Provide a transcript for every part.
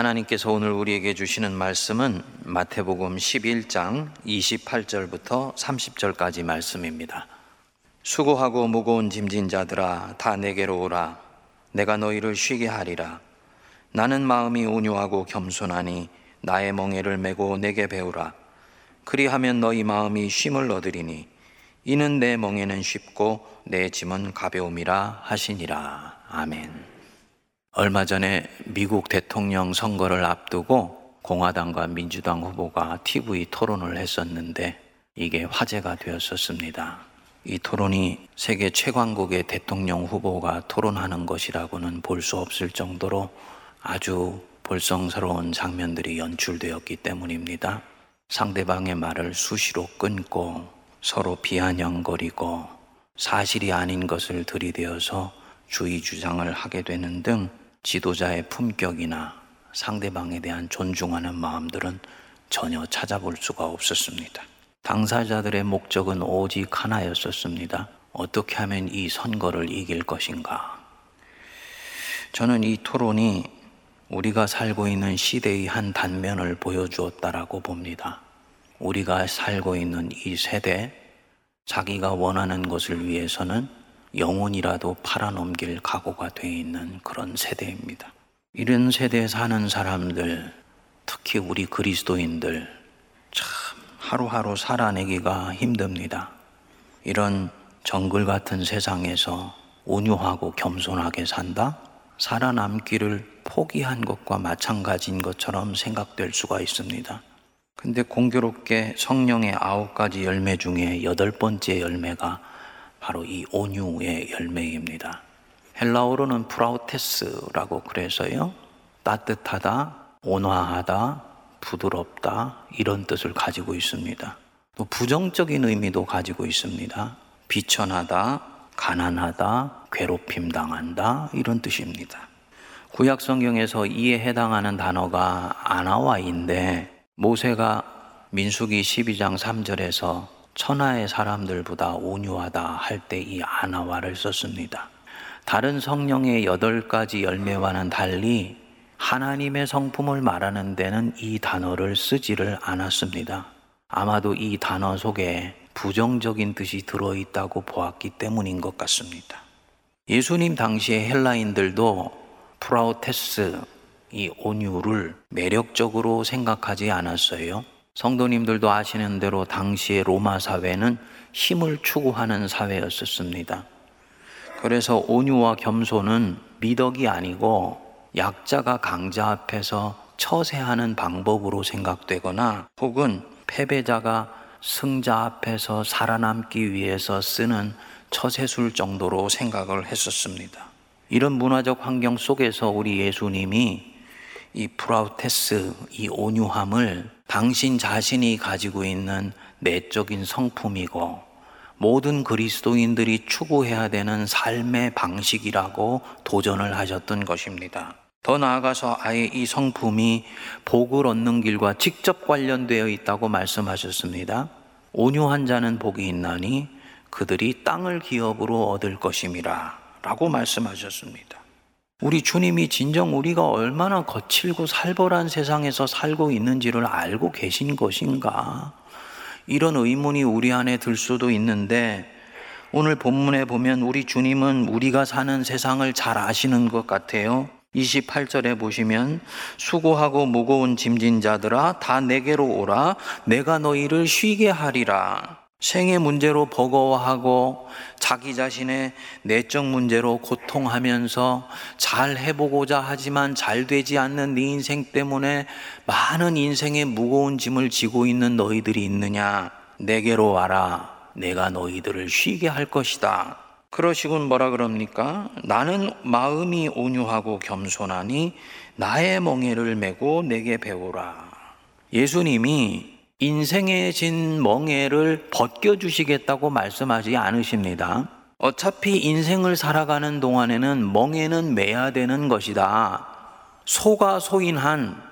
하나님께서 오늘 우리에게 주시는 말씀은 마태복음 11장 28절부터 30절까지 말씀입니다. 수고하고 무거운 짐진 자들아 다 내게로 오라 내가 너희를 쉬게 하리라 나는 마음이 온유하고 겸손하니 나의 멍에를 메고 내게 배우라 그리하면 너희 마음이 쉼을 얻으리니 이는 내 멍에는 쉽고 내 짐은 가벼움이라 하시니라 아멘. 얼마 전에 미국 대통령 선거를 앞두고 공화당과 민주당 후보가 TV 토론을 했었는데 이게 화제가 되었었습니다. 이 토론이 세계 최강국의 대통령 후보가 토론하는 것이라고는 볼 수 없을 정도로 아주 볼성스러운 장면들이 연출되었기 때문입니다. 상대방의 말을 수시로 끊고 서로 비아냥거리고 사실이 아닌 것을 들이대어서 주의 주장을 하게 되는 등 지도자의 품격이나 상대방에 대한 존중하는 마음들은 전혀 찾아볼 수가 없었습니다. 당사자들의 목적은 오직 하나였었습니다. 어떻게 하면 이 선거를 이길 것인가? 저는 이 토론이 우리가 살고 있는 시대의 한 단면을 보여주었다라고 봅니다. 우리가 살고 있는 이 세대, 자기가 원하는 것을 위해서는 영혼이라도 팔아넘길 각오가 되어 있는 그런 세대입니다. 이런 세대에 사는 사람들, 특히 우리 그리스도인들, 참 하루하루 살아내기가 힘듭니다. 이런 정글 같은 세상에서 온유하고 겸손하게 산다? 살아남기를 포기한 것과 마찬가지인 것처럼 생각될 수가 있습니다. 근데 공교롭게 성령의 아홉 가지 열매 중에 여덟 번째 열매가 바로 이 온유의 열매입니다. 헬라어로는 프라우테스라고 그래서요. 따뜻하다, 온화하다, 부드럽다 이런 뜻을 가지고 있습니다. 또 부정적인 의미도 가지고 있습니다. 비천하다, 가난하다, 괴롭힘 당한다 이런 뜻입니다. 구약 성경에서 이에 해당하는 단어가 아나와인데 모세가 민수기 12장 3절에서 천하의 사람들보다 온유하다 할 때 이 아나와를 썼습니다. 다른 성령의 여덟 가지 열매와는 달리 하나님의 성품을 말하는 데는 이 단어를 쓰지를 않았습니다. 아마도 이 단어 속에 부정적인 뜻이 들어있다고 보았기 때문인 것 같습니다. 예수님 당시의 헬라인들도 프라우테스, 이 온유를 매력적으로 생각하지 않았어요. 성도님들도 아시는 대로 당시의 로마 사회는 힘을 추구하는 사회였었습니다. 그래서 온유와 겸손은 미덕이 아니고 약자가 강자 앞에서 처세하는 방법으로 생각되거나 혹은 패배자가 승자 앞에서 살아남기 위해서 쓰는 처세술 정도로 생각을 했었습니다. 이런 문화적 환경 속에서 우리 예수님이 이 프라우테스, 이 온유함을 당신 자신이 가지고 있는 내적인 성품이고 모든 그리스도인들이 추구해야 되는 삶의 방식이라고 도전을 하셨던 것입니다. 더 나아가서 아예 이 성품이 복을 얻는 길과 직접 관련되어 있다고 말씀하셨습니다. 온유한 자는 복이 있나니 그들이 땅을 기업으로 얻을 것임이라 라고 말씀하셨습니다. 우리 주님이 진정 우리가 얼마나 거칠고 살벌한 세상에서 살고 있는지를 알고 계신 것인가? 이런 의문이 우리 안에 들 수도 있는데 오늘 본문에 보면 우리 주님은 우리가 사는 세상을 잘 아시는 것 같아요. 28절에 보시면 수고하고 무거운 짐진 자들아 다 내게로 오라 내가 너희를 쉬게 하리라. 생의 문제로 버거워하고 자기 자신의 내적 문제로 고통하면서 잘 해보고자 하지만 잘 되지 않는 네 인생 때문에 많은 인생의 무거운 짐을 지고 있는 너희들이 있느냐? 내게로 와라. 내가 너희들을 쉬게 할 것이다. 그러시군 뭐라 그럽니까? 나는 마음이 온유하고 겸손하니 나의 멍에를 메고 내게 배우라. 예수님이 인생의 진 멍에를 벗겨주시겠다고 말씀하지 않으십니다. 어차피 인생을 살아가는 동안에는 멍에는 매야 되는 것이다. 소가 소인한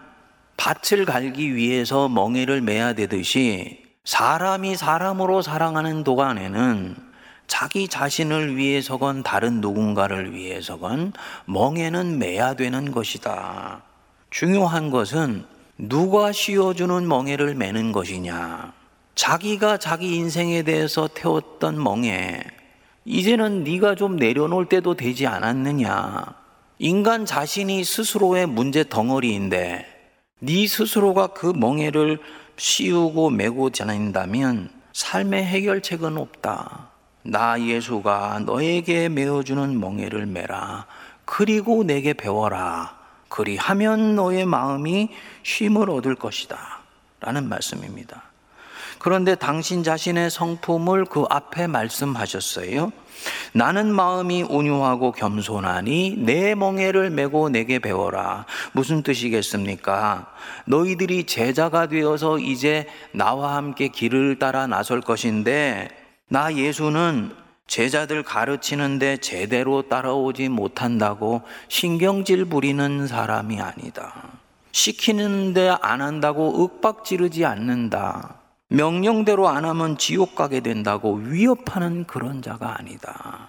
밭을 갈기 위해서 멍에를 매야 되듯이 사람이 사람으로 살아가는 동안에는 자기 자신을 위해서건 다른 누군가를 위해서건 멍에는 매야 되는 것이다. 중요한 것은 누가 씌워주는 멍에를 매는 것이냐. 자기가 자기 인생에 대해서 태웠던 멍에 이제는 네가 좀 내려놓을 때도 되지 않았느냐. 인간 자신이 스스로의 문제 덩어리인데 네 스스로가 그 멍에를 씌우고 메고 다닌다면 삶의 해결책은 없다. 나 예수가 너에게 메어주는 멍에를 메라. 그리고 내게 배워라. 그리하면 너의 마음이 쉼을 얻을 것이다. 라는 말씀입니다. 그런데 당신 자신의 성품을 그 앞에 말씀하셨어요. 나는 마음이 온유하고 겸손하니 내 멍에를 메고 내게 배워라. 무슨 뜻이겠습니까? 너희들이 제자가 되어서 이제 나와 함께 길을 따라 나설 것인데 나 예수는 제자들 가르치는데 제대로 따라오지 못한다고 신경질 부리는 사람이 아니다. 시키는데 안 한다고 윽박 지르지 않는다. 명령대로 안 하면 지옥 가게 된다고 위협하는 그런 자가 아니다.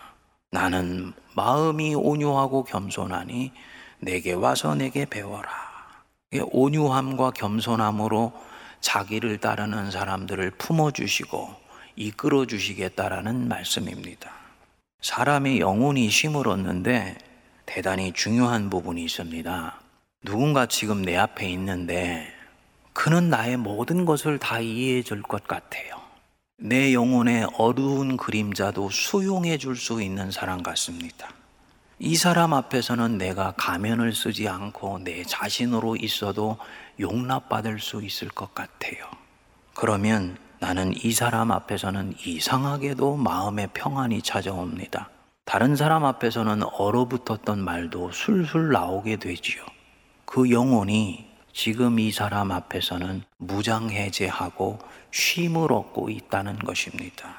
나는 마음이 온유하고 겸손하니 내게 와서 내게 배워라. 온유함과 겸손함으로 자기를 따르는 사람들을 품어주시고 이끌어 주시겠다라는 말씀입니다. 사람의 영혼이 쉼을 얻는데 대단히 중요한 부분이 있습니다. 누군가 지금 내 앞에 있는데 그는 나의 모든 것을 다 이해해 줄 것 같아요. 내 영혼의 어두운 그림자도 수용해 줄 수 있는 사람 같습니다. 이 사람 앞에서는 내가 가면을 쓰지 않고 내 자신으로 있어도 용납받을 수 있을 것 같아요. 그러면 나는 이 사람 앞에서는 이상하게도 마음의 평안이 찾아옵니다. 다른 사람 앞에서는 얼어붙었던 말도 술술 나오게 되지요. 그 영혼이 지금 이 사람 앞에서는 무장해제하고 쉼을 얻고 있다는 것입니다.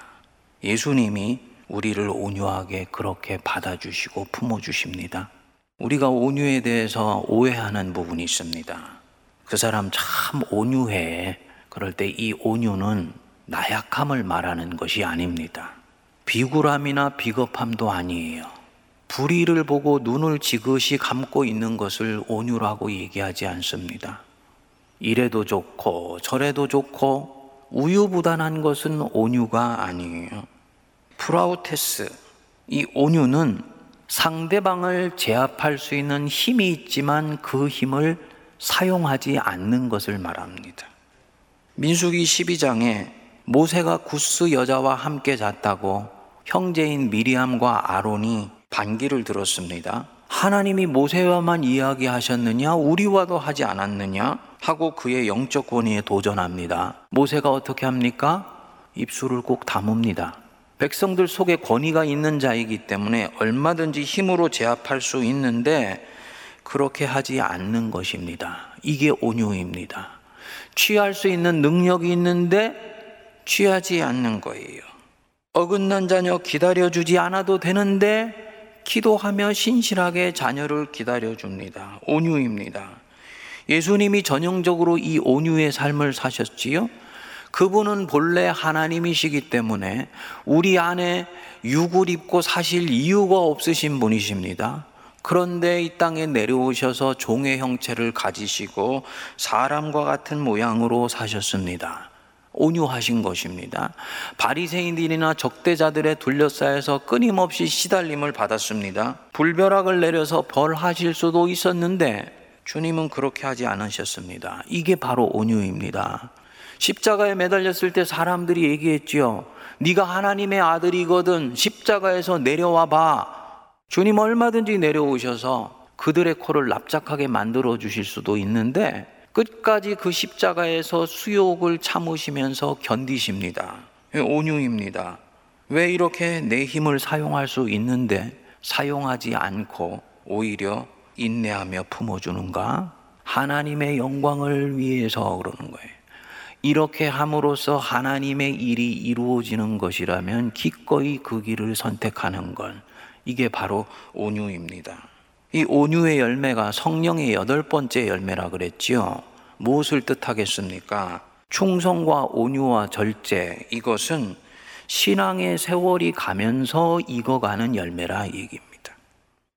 예수님이 우리를 온유하게 그렇게 받아주시고 품어주십니다. 우리가 온유에 대해서 오해하는 부분이 있습니다. 그 사람 참 온유해. 그럴 때 이 온유는 나약함을 말하는 것이 아닙니다. 비굴함이나 비겁함도 아니에요. 불의를 보고 눈을 지그시 감고 있는 것을 온유라고 얘기하지 않습니다. 이래도 좋고 저래도 좋고 우유부단한 것은 온유가 아니에요. πραΰτης, 이 온유는 상대방을 제압할 수 있는 힘이 있지만 그 힘을 사용하지 않는 것을 말합니다. 민수기 12장에 모세가 구스 여자와 함께 잤다고 형제인 미리암과 아론이 반기를 들었습니다. 하나님이 모세와만 이야기하셨느냐? 우리와도 하지 않았느냐? 하고 그의 영적 권위에 도전합니다. 모세가 어떻게 합니까? 입술을 꼭 다뭅니다. 백성들 속에 권위가 있는 자이기 때문에 얼마든지 힘으로 제압할 수 있는데 그렇게 하지 않는 것입니다. 이게 온유입니다. 취할 수 있는 능력이 있는데 취하지 않는 거예요. 어긋난 자녀 기다려주지 않아도 되는데 기도하며 신실하게 자녀를 기다려줍니다. 온유입니다. 예수님이 전형적으로 이 온유의 삶을 사셨지요. 그분은 본래 하나님이시기 때문에 우리 안에 육을 입고 사실 이유가 없으신 분이십니다. 그런데 이 땅에 내려오셔서 종의 형체를 가지시고 사람과 같은 모양으로 사셨습니다. 온유하신 것입니다. 바리새인들이나 적대자들의 둘러싸여서 끊임없이 시달림을 받았습니다. 불벼락을 내려서 벌하실 수도 있었는데 주님은 그렇게 하지 않으셨습니다. 이게 바로 온유입니다. 십자가에 매달렸을 때 사람들이 얘기했지요. 네가 하나님의 아들이거든 십자가에서 내려와 봐. 주님 얼마든지 내려오셔서 그들의 코를 납작하게 만들어 주실 수도 있는데 끝까지 그 십자가에서 수욕을 참으시면서 견디십니다. 온유입니다. 왜 이렇게 내 힘을 사용할 수 있는데 사용하지 않고 오히려 인내하며 품어주는가? 하나님의 영광을 위해서 그러는 거예요. 이렇게 함으로써 하나님의 일이 이루어지는 것이라면 기꺼이 그 길을 선택하는 건 이게 바로 온유입니다. 이 온유의 열매가 성령의 여덟 번째 열매라 그랬지요. 무엇을 뜻하겠습니까? 충성과 온유와 절제 이것은 신앙의 세월이 가면서 익어가는 열매라 얘기입니다.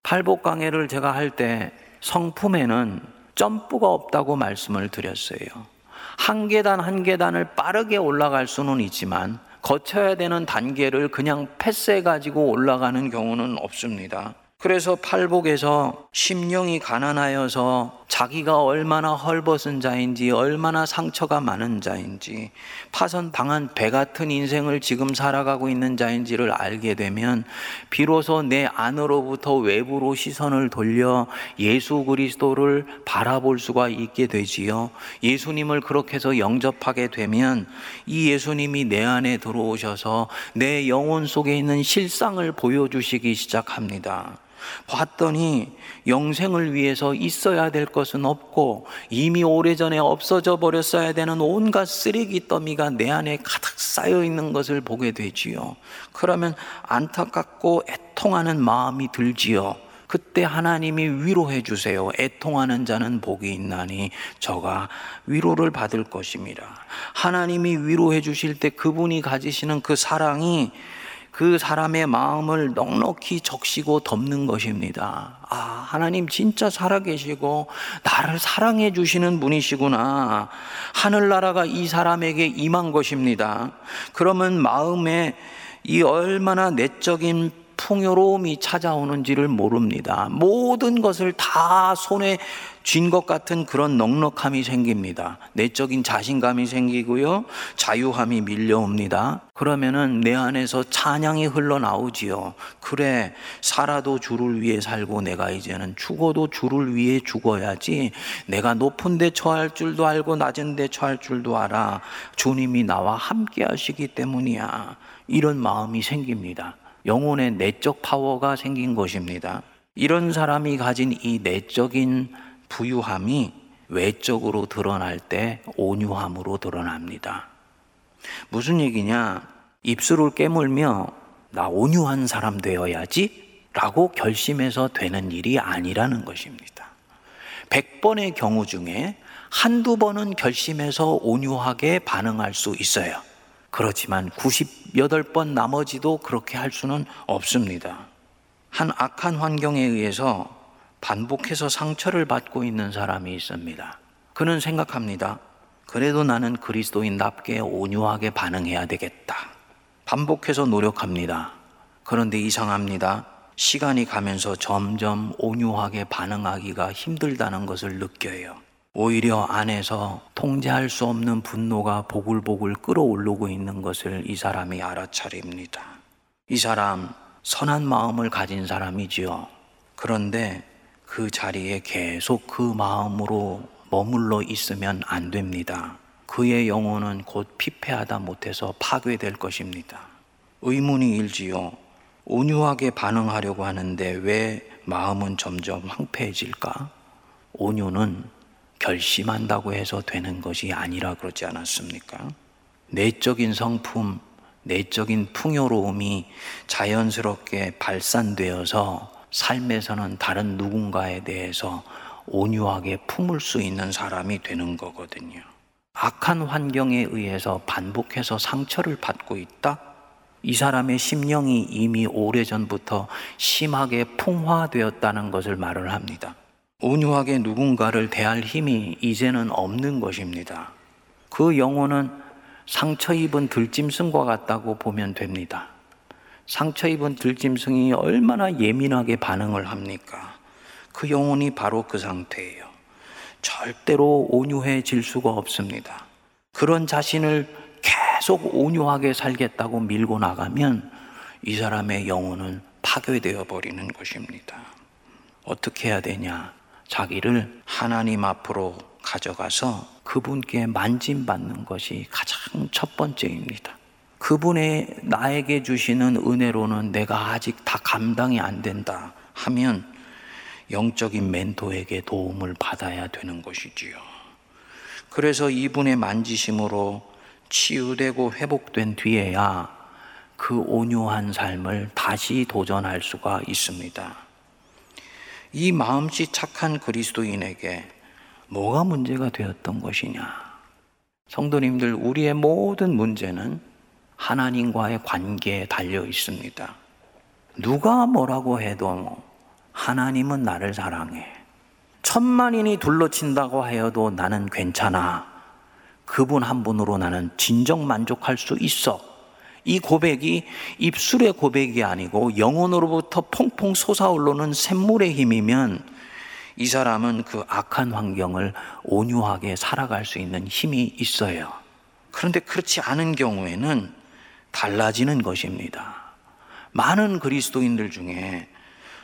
팔복 강해를 제가 할 때 성품에는 점프가 없다고 말씀을 드렸어요. 한 계단 한 계단을 빠르게 올라갈 수는 있지만 거쳐야 되는 단계를 그냥 패스해 가지고 올라가는 경우는 없습니다. 그래서 팔복에서 심령이 가난하여서 자기가 얼마나 헐벗은 자인지 얼마나 상처가 많은 자인지 파선 방한 배 같은 인생을 지금 살아가고 있는 자인지를 알게 되면 비로소 내 안으로부터 외부로 시선을 돌려 예수 그리스도를 바라볼 수가 있게 되지요. 예수님을 그렇게 해서 영접하게 되면 이 예수님이 내 안에 들어오셔서 내 영혼 속에 있는 실상을 보여주시기 시작합니다. 봤더니 영생을 위해서 있어야 될 것은 없고 이미 오래전에 없어져 버렸어야 되는 온갖 쓰레기 더미가 내 안에 가득 쌓여 있는 것을 보게 되지요. 그러면 안타깝고 애통하는 마음이 들지요. 그때 하나님이 위로해 주세요. 애통하는 자는 복이 있나니 저가 위로를 받을 것입니다. 하나님이 위로해 주실 때 그분이 가지시는 그 사랑이 그 사람의 마음을 넉넉히 적시고 덮는 것입니다. 아, 하나님 진짜 살아계시고 나를 사랑해 주시는 분이시구나. 하늘나라가 이 사람에게 임한 것입니다. 그러면 마음에 이 얼마나 내적인 풍요로움이 찾아오는지를 모릅니다. 모든 것을 다 손에 쥔 것 같은 그런 넉넉함이 생깁니다. 내적인 자신감이 생기고요. 자유함이 밀려옵니다. 그러면은 내 안에서 찬양이 흘러나오지요. 그래, 살아도 주를 위해 살고 내가 이제는 죽어도 주를 위해 죽어야지. 내가 높은 데 처할 줄도 알고 낮은 데 처할 줄도 알아. 주님이 나와 함께 하시기 때문이야. 이런 마음이 생깁니다. 영혼의 내적 파워가 생긴 것입니다. 이런 사람이 가진 이 내적인 부유함이 외적으로 드러날 때 온유함으로 드러납니다. 무슨 얘기냐? 입술을 깨물며 나 온유한 사람 되어야지 라고 결심해서 되는 일이 아니라는 것입니다. 100번의 경우 중에 한두 번은 결심해서 온유하게 반응할 수 있어요. 그렇지만 98번 나머지도 그렇게 할 수는 없습니다. 한 악한 환경에 의해서 반복해서 상처를 받고 있는 사람이 있습니다. 그는 생각합니다. 그래도 나는 그리스도인답게 온유하게 반응해야 되겠다. 반복해서 노력합니다. 그런데 이상합니다. 시간이 가면서 점점 온유하게 반응하기가 힘들다는 것을 느껴요. 오히려 안에서 통제할 수 없는 분노가 보글보글 끓어오르고 있는 것을 이 사람이 알아차립니다. 이 사람 선한 마음을 가진 사람이지요. 그런데 그 자리에 계속 그 마음으로 머물러 있으면 안 됩니다. 그의 영혼은 곧 피폐하다 못해서 파괴될 것입니다. 의문이 일지요. 온유하게 반응하려고 하는데 왜 마음은 점점 황폐해질까? 온유는 결심한다고 해서 되는 것이 아니라 그러지 않았습니까? 내적인 성품, 내적인 풍요로움이 자연스럽게 발산되어서 삶에서는 다른 누군가에 대해서 온유하게 품을 수 있는 사람이 되는 거거든요. 악한 환경에 의해서 반복해서 상처를 받고 있다? 이 사람의 심령이 이미 오래전부터 심하게 풍화되었다는 것을 말을 합니다. 온유하게 누군가를 대할 힘이 이제는 없는 것입니다. 그 영혼은 상처 입은 들짐승과 같다고 보면 됩니다. 상처 입은 들짐승이 얼마나 예민하게 반응을 합니까? 그 영혼이 바로 그 상태예요. 절대로 온유해질 수가 없습니다. 그런 자신을 계속 온유하게 살겠다고 밀고 나가면 이 사람의 영혼은 파괴되어 버리는 것입니다. 어떻게 해야 되냐? 자기를 하나님 앞으로 가져가서 그분께 만짐받는 것이 가장 첫 번째입니다. 그분의 나에게 주시는 은혜로는 내가 아직 다 감당이 안 된다 하면 영적인 멘토에게 도움을 받아야 되는 것이지요. 그래서 이분의 만지심으로 치유되고 회복된 뒤에야 그 온유한 삶을 다시 도전할 수가 있습니다. 이 마음씨 착한 그리스도인에게 뭐가 문제가 되었던 것이냐? 성도님들, 우리의 모든 문제는 하나님과의 관계에 달려 있습니다. 누가 뭐라고 해도 하나님은 나를 사랑해. 천만인이 둘러친다고 하여도 나는 괜찮아. 그분 한 분으로 나는 진정 만족할 수 있어. 이 고백이 입술의 고백이 아니고 영혼으로부터 퐁퐁 솟아오르는 샘물의 힘이면 이 사람은 그 악한 환경을 온유하게 살아갈 수 있는 힘이 있어요. 그런데 그렇지 않은 경우에는 달라지는 것입니다. 많은 그리스도인들 중에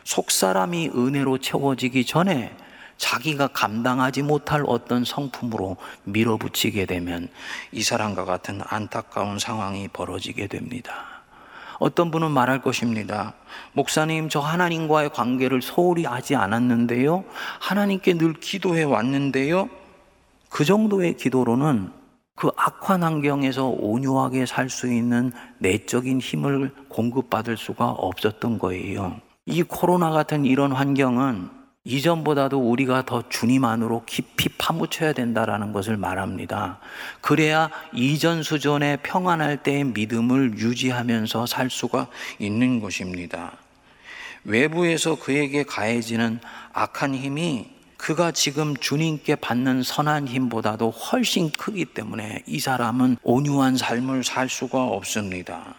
속사람이 은혜로 채워지기 전에 자기가 감당하지 못할 어떤 성품으로 밀어붙이게 되면 이 사람과 같은 안타까운 상황이 벌어지게 됩니다. 어떤 분은 말할 것입니다. 목사님, 저 하나님과의 관계를 소홀히 하지 않았는데요. 하나님께 늘 기도해 왔는데요. 그 정도의 기도로는 그 악한 환경에서 온유하게 살 수 있는 내적인 힘을 공급받을 수가 없었던 거예요. 이 코로나 같은 이런 환경은 이전보다도 우리가 더 주님 안으로 깊이 파묻혀야 된다라는 것을 말합니다. 그래야 이전 수준의 평안할 때의 믿음을 유지하면서 살 수가 있는 것입니다. 외부에서 그에게 가해지는 악한 힘이 그가 지금 주님께 받는 선한 힘보다도 훨씬 크기 때문에 이 사람은 온유한 삶을 살 수가 없습니다.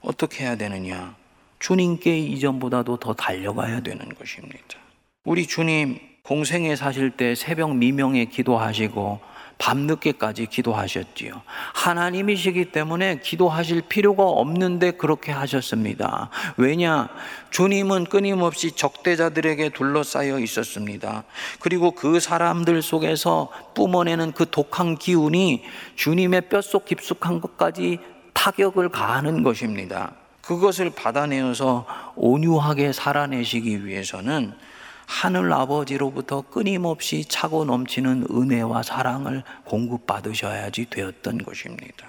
어떻게 해야 되느냐? 주님께 이전보다도 더 달려가야 되는 것입니다. 우리 주님 공생에 사실 때 새벽 미명에 기도하시고 밤늦게까지 기도하셨지요. 하나님이시기 때문에 기도하실 필요가 없는데 그렇게 하셨습니다. 왜냐? 주님은 끊임없이 적대자들에게 둘러싸여 있었습니다. 그리고 그 사람들 속에서 뿜어내는 그 독한 기운이 주님의 뼛속 깊숙한 것까지 타격을 가하는 것입니다. 그것을 받아내어서 온유하게 살아내시기 위해서는 하늘 아버지로부터 끊임없이 차고 넘치는 은혜와 사랑을 공급받으셔야지 되었던 것입니다.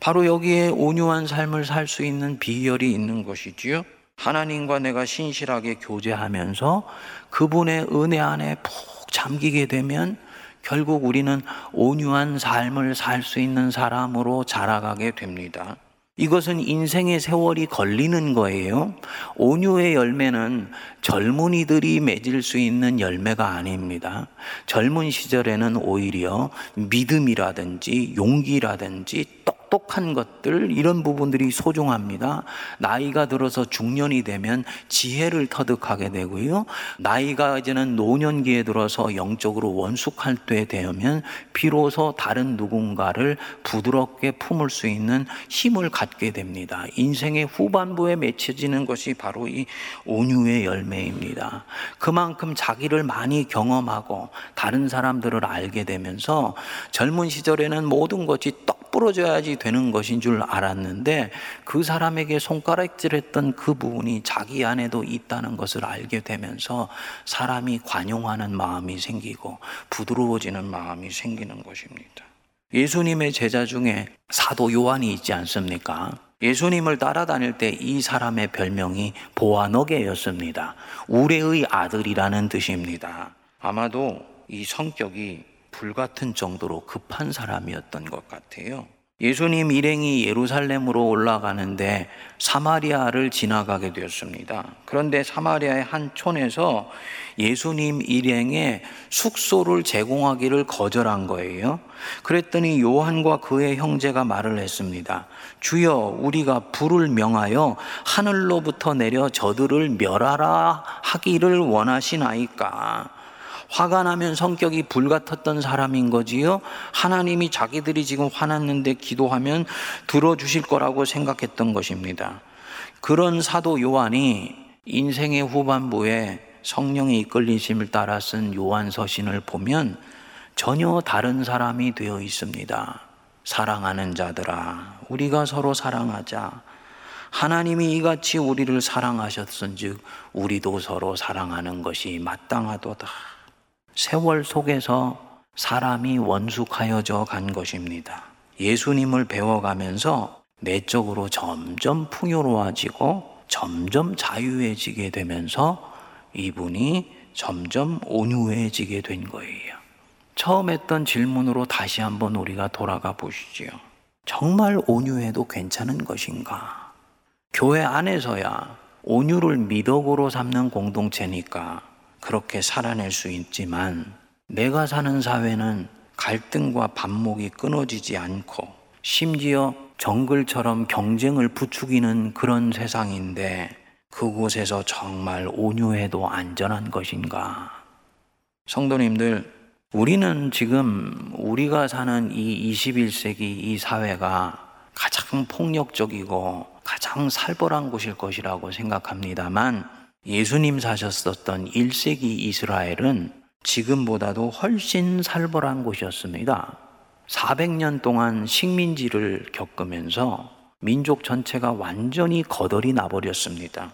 바로 여기에 온유한 삶을 살 수 있는 비결이 있는 것이지요. 하나님과 내가 신실하게 교제하면서 그분의 은혜 안에 푹 잠기게 되면 결국 우리는 온유한 삶을 살 수 있는 사람으로 자라가게 됩니다. 이것은 인생의 세월이 걸리는 거예요. 온유의 열매는 젊은이들이 맺을 수 있는 열매가 아닙니다. 젊은 시절에는 오히려 믿음이라든지 용기라든지 똑똑한 것들 이런 부분들이 소중합니다. 나이가 들어서 중년이 되면 지혜를 터득하게 되고요. 나이가 이제는 노년기에 들어서 영적으로 원숙할 때 되면 비로소 다른 누군가를 부드럽게 품을 수 있는 힘을 갖게 됩니다. 인생의 후반부에 맺혀지는 것이 바로 이 온유의 열매입니다. 그만큼 자기를 많이 경험하고 다른 사람들을 알게 되면서 젊은 시절에는 모든 것이 떡 부러져야지 되는 것인 줄 알았는데 그 사람에게 손가락질했던 그 부분이 자기 안에도 있다는 것을 알게 되면서 사람이 관용하는 마음이 생기고 부드러워지는 마음이 생기는 것입니다. 예수님의 제자 중에 사도 요한이 있지 않습니까? 예수님을 따라다닐 때 이 사람의 별명이 보아너게였습니다. 우레의 아들이라는 뜻입니다. 아마도 이 성격이 불같은 정도로 급한 사람이었던 것 같아요. 예수님 일행이 예루살렘으로 올라가는데 사마리아를 지나가게 되었습니다. 그런데 사마리아의 한 촌에서 예수님 일행의 숙소를 제공하기를 거절한 거예요. 그랬더니 요한과 그의 형제가 말을 했습니다. 주여, 우리가 불을 명하여 하늘로부터 내려 저들을 멸하라 하기를 원하시나이까? 화가 나면 성격이 불같았던 사람인 거지요. 하나님이 자기들이 지금 화났는데 기도하면 들어주실 거라고 생각했던 것입니다. 그런 사도 요한이 인생의 후반부에 성령의 이끌리심을 따라 쓴 요한 서신을 보면 전혀 다른 사람이 되어 있습니다. 사랑하는 자들아, 우리가 서로 사랑하자. 하나님이 이같이 우리를 사랑하셨은 즉 우리도 서로 사랑하는 것이 마땅하도다. 세월 속에서 사람이 원숙하여져 간 것입니다. 예수님을 배워가면서 내적으로 점점 풍요로워지고 점점 자유해지게 되면서 이분이 점점 온유해지게 된 거예요. 처음 했던 질문으로 다시 한번 우리가 돌아가 보시지요. 정말 온유해도 괜찮은 것인가? 교회 안에서야 온유를 미덕으로 삼는 공동체니까 그렇게 살아낼 수 있지만 내가 사는 사회는 갈등과 반목이 끊어지지 않고 심지어 정글처럼 경쟁을 부추기는 그런 세상인데 그곳에서 정말 온유해도 안전한 것인가? 성도님들, 우리는 지금 우리가 사는 이 21세기 이 사회가 가장 폭력적이고 가장 살벌한 곳일 것이라고 생각합니다만 예수님 사셨었던 1세기 이스라엘은 지금보다도 훨씬 살벌한 곳이었습니다. 400년 동안 식민지를 겪으면서 민족 전체가 완전히 거덜이 나버렸습니다.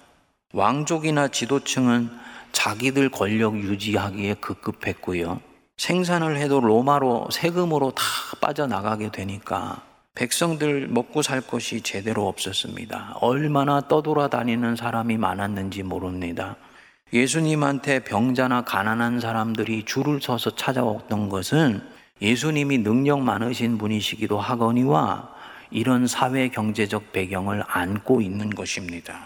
왕족이나 지도층은 자기들 권력 유지하기에 급급했고요. 생산을 해도 로마로 세금으로 다 빠져나가게 되니까 백성들 먹고 살 것이 제대로 없었습니다. 얼마나 떠돌아다니는 사람이 많았는지 모릅니다. 예수님한테 병자나 가난한 사람들이 줄을 서서 찾아왔던 것은 예수님이 능력 많으신 분이시기도 하거니와 이런 사회 경제적 배경을 안고 있는 것입니다.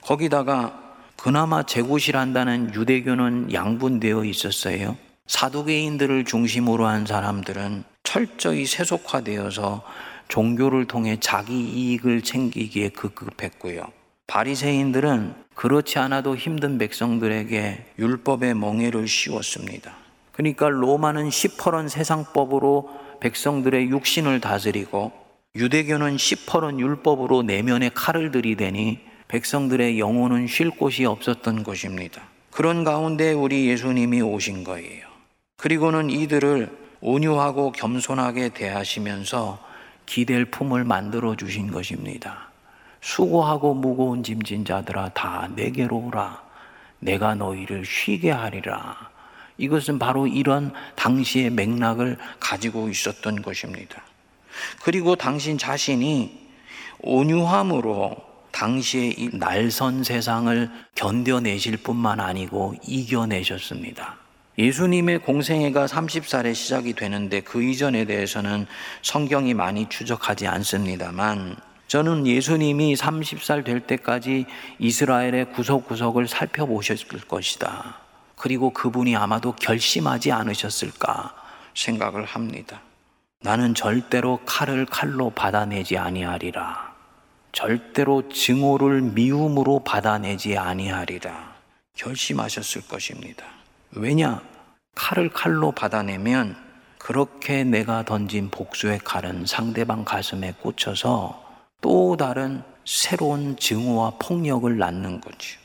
거기다가 그나마 제굿이란다는 유대교는 양분되어 있었어요. 사두개인들을 중심으로 한 사람들은 철저히 세속화되어서 종교를 통해 자기 이익을 챙기기에 급급했고요. 바리새인들은 그렇지 않아도 힘든 백성들에게 율법의 멍에를 씌웠습니다. 그러니까 로마는 시퍼런 세상법으로 백성들의 육신을 다스리고 유대교는 시퍼런 율법으로 내면에 칼을 들이대니 백성들의 영혼은 쉴 곳이 없었던 것입니다. 그런 가운데 우리 예수님이 오신 거예요. 그리고는 이들을 온유하고 겸손하게 대하시면서 기댈 품을 만들어 주신 것입니다. 수고하고 무거운 짐진 자들아 다 내게로 오라. 내가 너희를 쉬게 하리라. 이것은 바로 이런 당시의 맥락을 가지고 있었던 것입니다. 그리고 당신 자신이 온유함으로 당시의 이 날선 세상을 견뎌내실 뿐만 아니고 이겨내셨습니다. 예수님의 공생애가 30살에 시작이 되는데 그 이전에 대해서는 성경이 많이 추적하지 않습니다만 저는 예수님이 30살 될 때까지 이스라엘의 구석구석을 살펴보셨을 것이다. 그리고 그분이 아마도 결심하지 않으셨을까 생각을 합니다. 나는 절대로 칼을 칼로 받아내지 아니하리라. 절대로 증오를 미움으로 받아내지 아니하리라. 결심하셨을 것입니다. 왜냐? 칼을 칼로 받아내면 그렇게 내가 던진 복수의 칼은 상대방 가슴에 꽂혀서 또 다른 새로운 증오와 폭력을 낳는 거죠.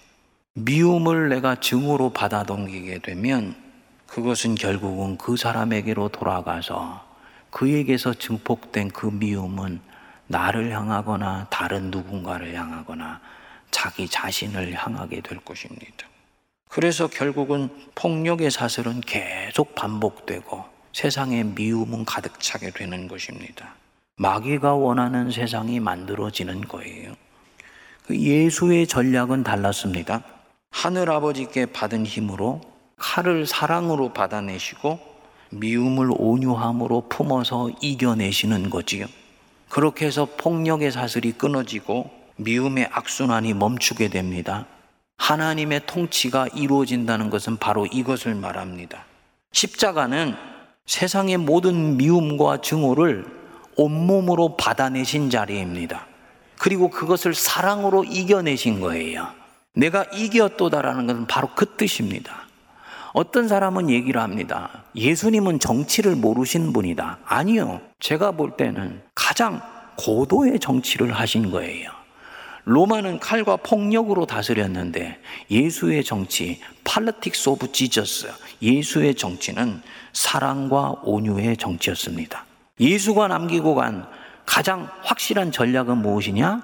미움을 내가 증오로 받아 넘기게 되면 그것은 결국은 그 사람에게로 돌아가서 그에게서 증폭된 그 미움은 나를 향하거나 다른 누군가를 향하거나 자기 자신을 향하게 될 것입니다. 그래서 결국은 폭력의 사슬은 계속 반복되고 세상에 미움은 가득 차게 되는 것입니다. 마귀가 원하는 세상이 만들어지는 거예요. 그 예수의 전략은 달랐습니다. 하늘 아버지께 받은 힘으로 칼을 사랑으로 받아내시고 미움을 온유함으로 품어서 이겨내시는 거지요. 그렇게 해서 폭력의 사슬이 끊어지고 미움의 악순환이 멈추게 됩니다. 하나님의 통치가 이루어진다는 것은 바로 이것을 말합니다. 십자가는 세상의 모든 미움과 증오를 온몸으로 받아내신 자리입니다. 그리고 그것을 사랑으로 이겨내신 거예요. 내가 이겼도다라는 것은 바로 그 뜻입니다. 어떤 사람은 얘기를 합니다. 예수님은 정치를 모르신 분이다. 아니요. 제가 볼 때는 가장 고도의 정치를 하신 거예요. 로마는 칼과 폭력으로 다스렸는데 예수의 정치, politics of Jesus, 예수의 정치는 사랑과 온유의 정치였습니다. 예수가 남기고 간 가장 확실한 전략은 무엇이냐?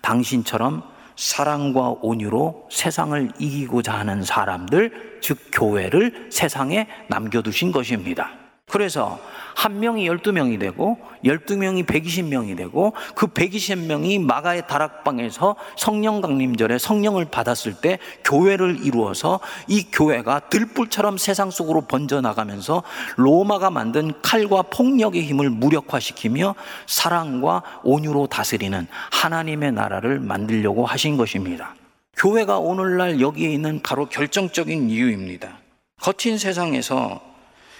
당신처럼 사랑과 온유로 세상을 이기고자 하는 사람들, 즉 교회를 세상에 남겨두신 것입니다. 그래서 한 명이 12명이 되고 12명이 120명이 되고 그 120명이 마가의 다락방에서 성령 강림절에 성령을 받았을 때 교회를 이루어서 이 교회가 들불처럼 세상 속으로 번져 나가면서 로마가 만든 칼과 폭력의 힘을 무력화시키며 사랑과 온유로 다스리는 하나님의 나라를 만들려고 하신 것입니다. 교회가 오늘날 여기에 있는 바로 결정적인 이유입니다. 거친 세상에서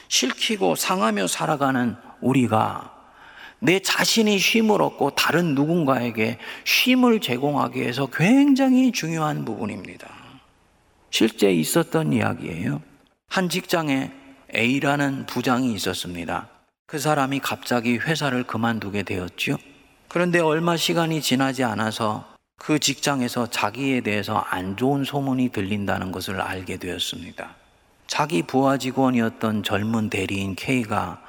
실키고 상하며 살아가는 우리가 내 자신이 쉼을 얻고 다른 누군가에게 쉼을 제공하기 위해서 굉장히 중요한 부분입니다. 실제 있었던 이야기예요. 한 직장에 A라는 부장이 있었습니다. 그 사람이 갑자기 회사를 그만두게 되었죠. 그런데 얼마 시간이 지나지 않아서 그 직장에서 자기에 대해서 안 좋은 소문이 들린다는 것을 알게 되었습니다. 자기 부하 직원이었던 젊은 대리인 K가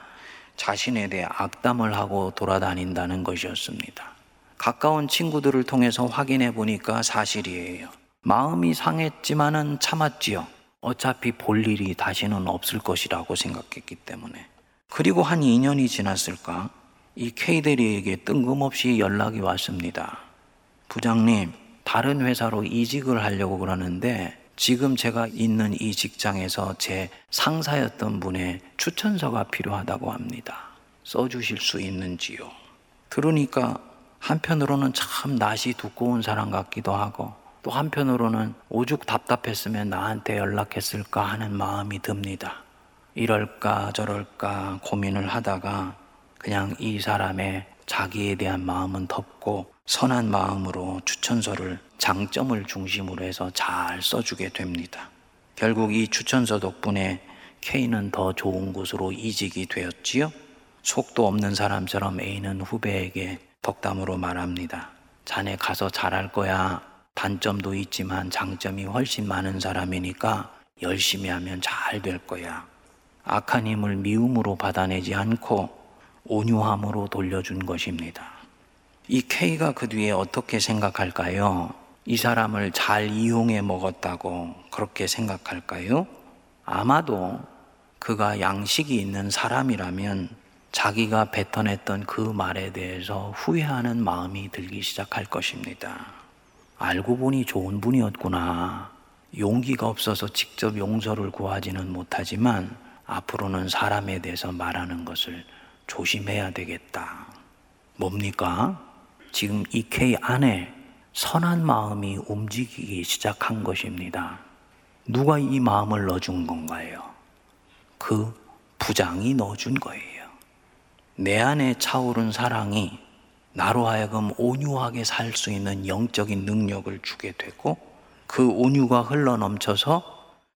자신에 대해 악담을 하고 돌아다닌다는 것이었습니다. 가까운 친구들을 통해서 확인해 보니까 사실이에요. 마음이 상했지만은 참았지요. 어차피 볼 일이 다시는 없을 것이라고 생각했기 때문에. 그리고 한 2년이 지났을까? 이 K 대리에게 뜬금없이 연락이 왔습니다. 부장님, 다른 회사로 이직을 하려고 그러는데 지금 제가 있는 이 직장에서 제 상사였던 분의 추천서가 필요하다고 합니다. 써주실 수 있는지요? 들으니까 한편으로는 참 낯이 두꺼운 사람 같기도 하고 또 한편으로는 오죽 답답했으면 나한테 연락했을까 하는 마음이 듭니다. 이럴까 저럴까 고민을 하다가 그냥 이 사람의 자기에 대한 마음은 덮고 선한 마음으로 추천서를 장점을 중심으로 해서 잘 써주게 됩니다. 결국 이 추천서 덕분에 K는 더 좋은 곳으로 이직이 되었지요. 속도 없는 사람처럼 A는 후배에게 덕담으로 말합니다. 자네 가서 잘할 거야. 단점도 있지만 장점이 훨씬 많은 사람이니까 열심히 하면 잘 될 거야. 악한 힘을 미움으로 받아내지 않고 온유함으로 돌려준 것입니다. 이 K가 그 뒤에 어떻게 생각할까요? 이 사람을 잘 이용해 먹었다고 그렇게 생각할까요? 아마도 그가 양식이 있는 사람이라면 자기가 뱉어냈던 그 말에 대해서 후회하는 마음이 들기 시작할 것입니다. 알고 보니 좋은 분이었구나. 용기가 없어서 직접 용서를 구하지는 못하지만 앞으로는 사람에 대해서 말하는 것을 조심해야 되겠다. 뭡니까? 지금 이 K 안에 선한 마음이 움직이기 시작한 것입니다. 누가 이 마음을 넣어준 건가요? 그 부장이 넣어준 거예요. 내 안에 차오른 사랑이 나로 하여금 온유하게 살 수 있는 영적인 능력을 주게 되고 그 온유가 흘러 넘쳐서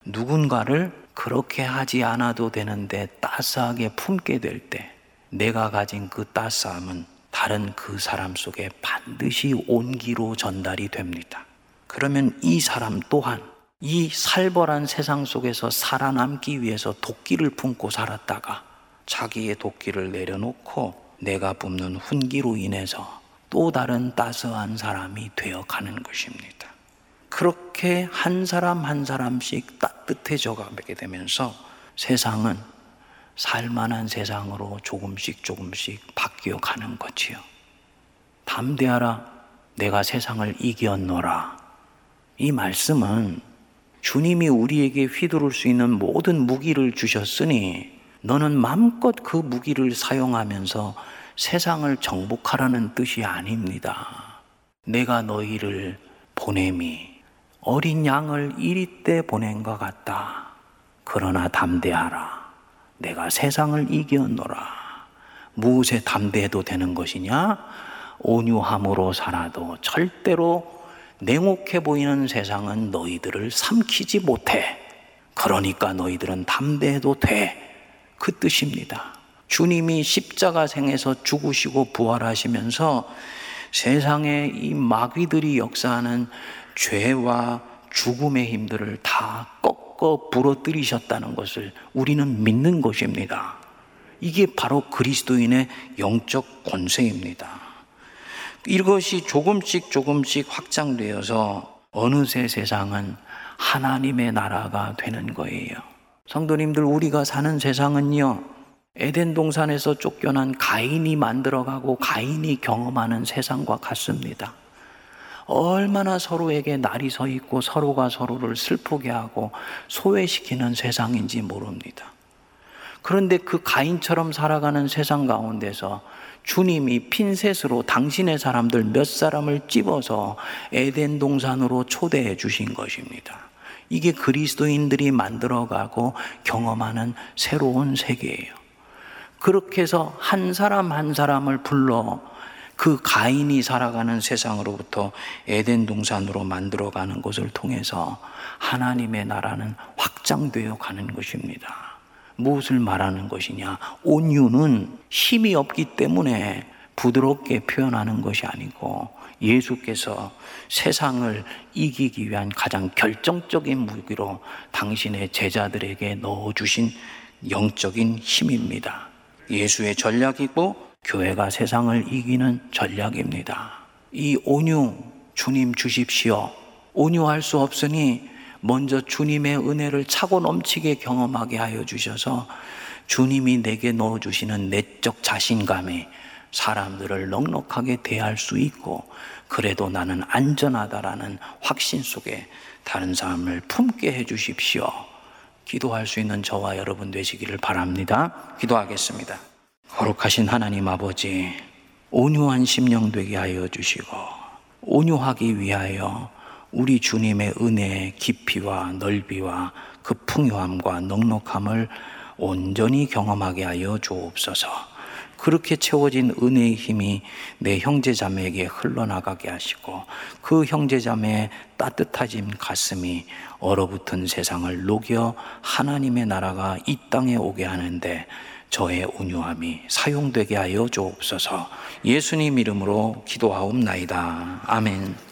누군가를 그렇게 하지 않아도 되는데 따스하게 품게 될 때 내가 가진 그 따스함은 다른 그 사람 속에 반드시 온기로 전달이 됩니다. 그러면 이 사람 또한 이 살벌한 세상 속에서 살아남기 위해서 도끼를 품고 살았다가 자기의 도끼를 내려놓고 내가 뿜는 훈기로 인해서 또 다른 따스한 사람이 되어 가는 것입니다. 그렇게 한 사람 한 사람씩 따뜻해져 가게 되면서 세상은 살만한 세상으로 조금씩 조금씩 바뀌어 가는 거지요. 담대하라, 내가 세상을 이겼노라. 이 말씀은 주님이 우리에게 휘두를 수 있는 모든 무기를 주셨으니 너는 마음껏 그 무기를 사용하면서 세상을 정복하라는 뜻이 아닙니다. 내가 너희를 보냄이 어린 양을 이리 때 보낸 것 같다. 그러나 담대하라. 내가 세상을 이겼노라. 무엇에 담대해도 되는 것이냐? 온유함으로 살아도 절대로 냉혹해 보이는 세상은 너희들을 삼키지 못해. 그러니까 너희들은 담대해도 돼. 그 뜻입니다. 주님이 십자가 생에서 죽으시고 부활하시면서 세상에 이 마귀들이 역사하는 죄와 죽음의 힘들을 다 꺾 어 부러뜨리셨다는 것을 우리는 믿는 것입니다. 이게 바로 그리스도인의 영적 권세입니다. 이것이 조금씩 조금씩 확장되어서 어느새 세상은 하나님의 나라가 되는 거예요. 성도님들, 우리가 사는 세상은요, 에덴 동산에서 쫓겨난 가인이 만들어가고 가인이 경험하는 세상과 같습니다. 얼마나 서로에게 날이 서 있고 서로가 서로를 슬프게 하고 소외시키는 세상인지 모릅니다. 그런데 그 가인처럼 살아가는 세상 가운데서 주님이 핀셋으로 당신의 사람들 몇 사람을 집어서 에덴 동산으로 초대해 주신 것입니다. 이게 그리스도인들이 만들어가고 경험하는 새로운 세계예요. 그렇게 해서 한 사람 한 사람을 불러 그 가인이 살아가는 세상으로부터 에덴 동산으로 만들어가는 것을 통해서 하나님의 나라는 확장되어 가는 것입니다. 무엇을 말하는 것이냐? 온유는 힘이 없기 때문에 부드럽게 표현하는 것이 아니고 예수께서 세상을 이기기 위한 가장 결정적인 무기로 당신의 제자들에게 넣어주신 영적인 힘입니다. 예수의 전략이고 교회가 세상을 이기는 전략입니다. 이 온유 주님 주십시오. 온유할 수 없으니 먼저 주님의 은혜를 차고 넘치게 경험하게 하여 주셔서 주님이 내게 넣어 주시는 내적 자신감이 사람들을 넉넉하게 대할 수 있고 그래도 나는 안전하다라는 확신 속에 다른 사람을 품게 해 주십시오. 기도할 수 있는 저와 여러분 되시기를 바랍니다. 기도하겠습니다. 거룩하신 하나님 아버지, 온유한 심령 되게 하여 주시고, 온유하기 위하여 우리 주님의 은혜의 깊이와 넓이와 그 풍요함과 넉넉함을 온전히 경험하게 하여 주옵소서. 그렇게 채워진 은혜의 힘이 내 형제 자매에게 흘러나가게 하시고 그 형제 자매의 따뜻해진 가슴이 얼어붙은 세상을 녹여 하나님의 나라가 이 땅에 오게 하는데 저의 온유함이 사용되게 하여 주옵소서 예수님 이름으로 기도하옵나이다. 아멘.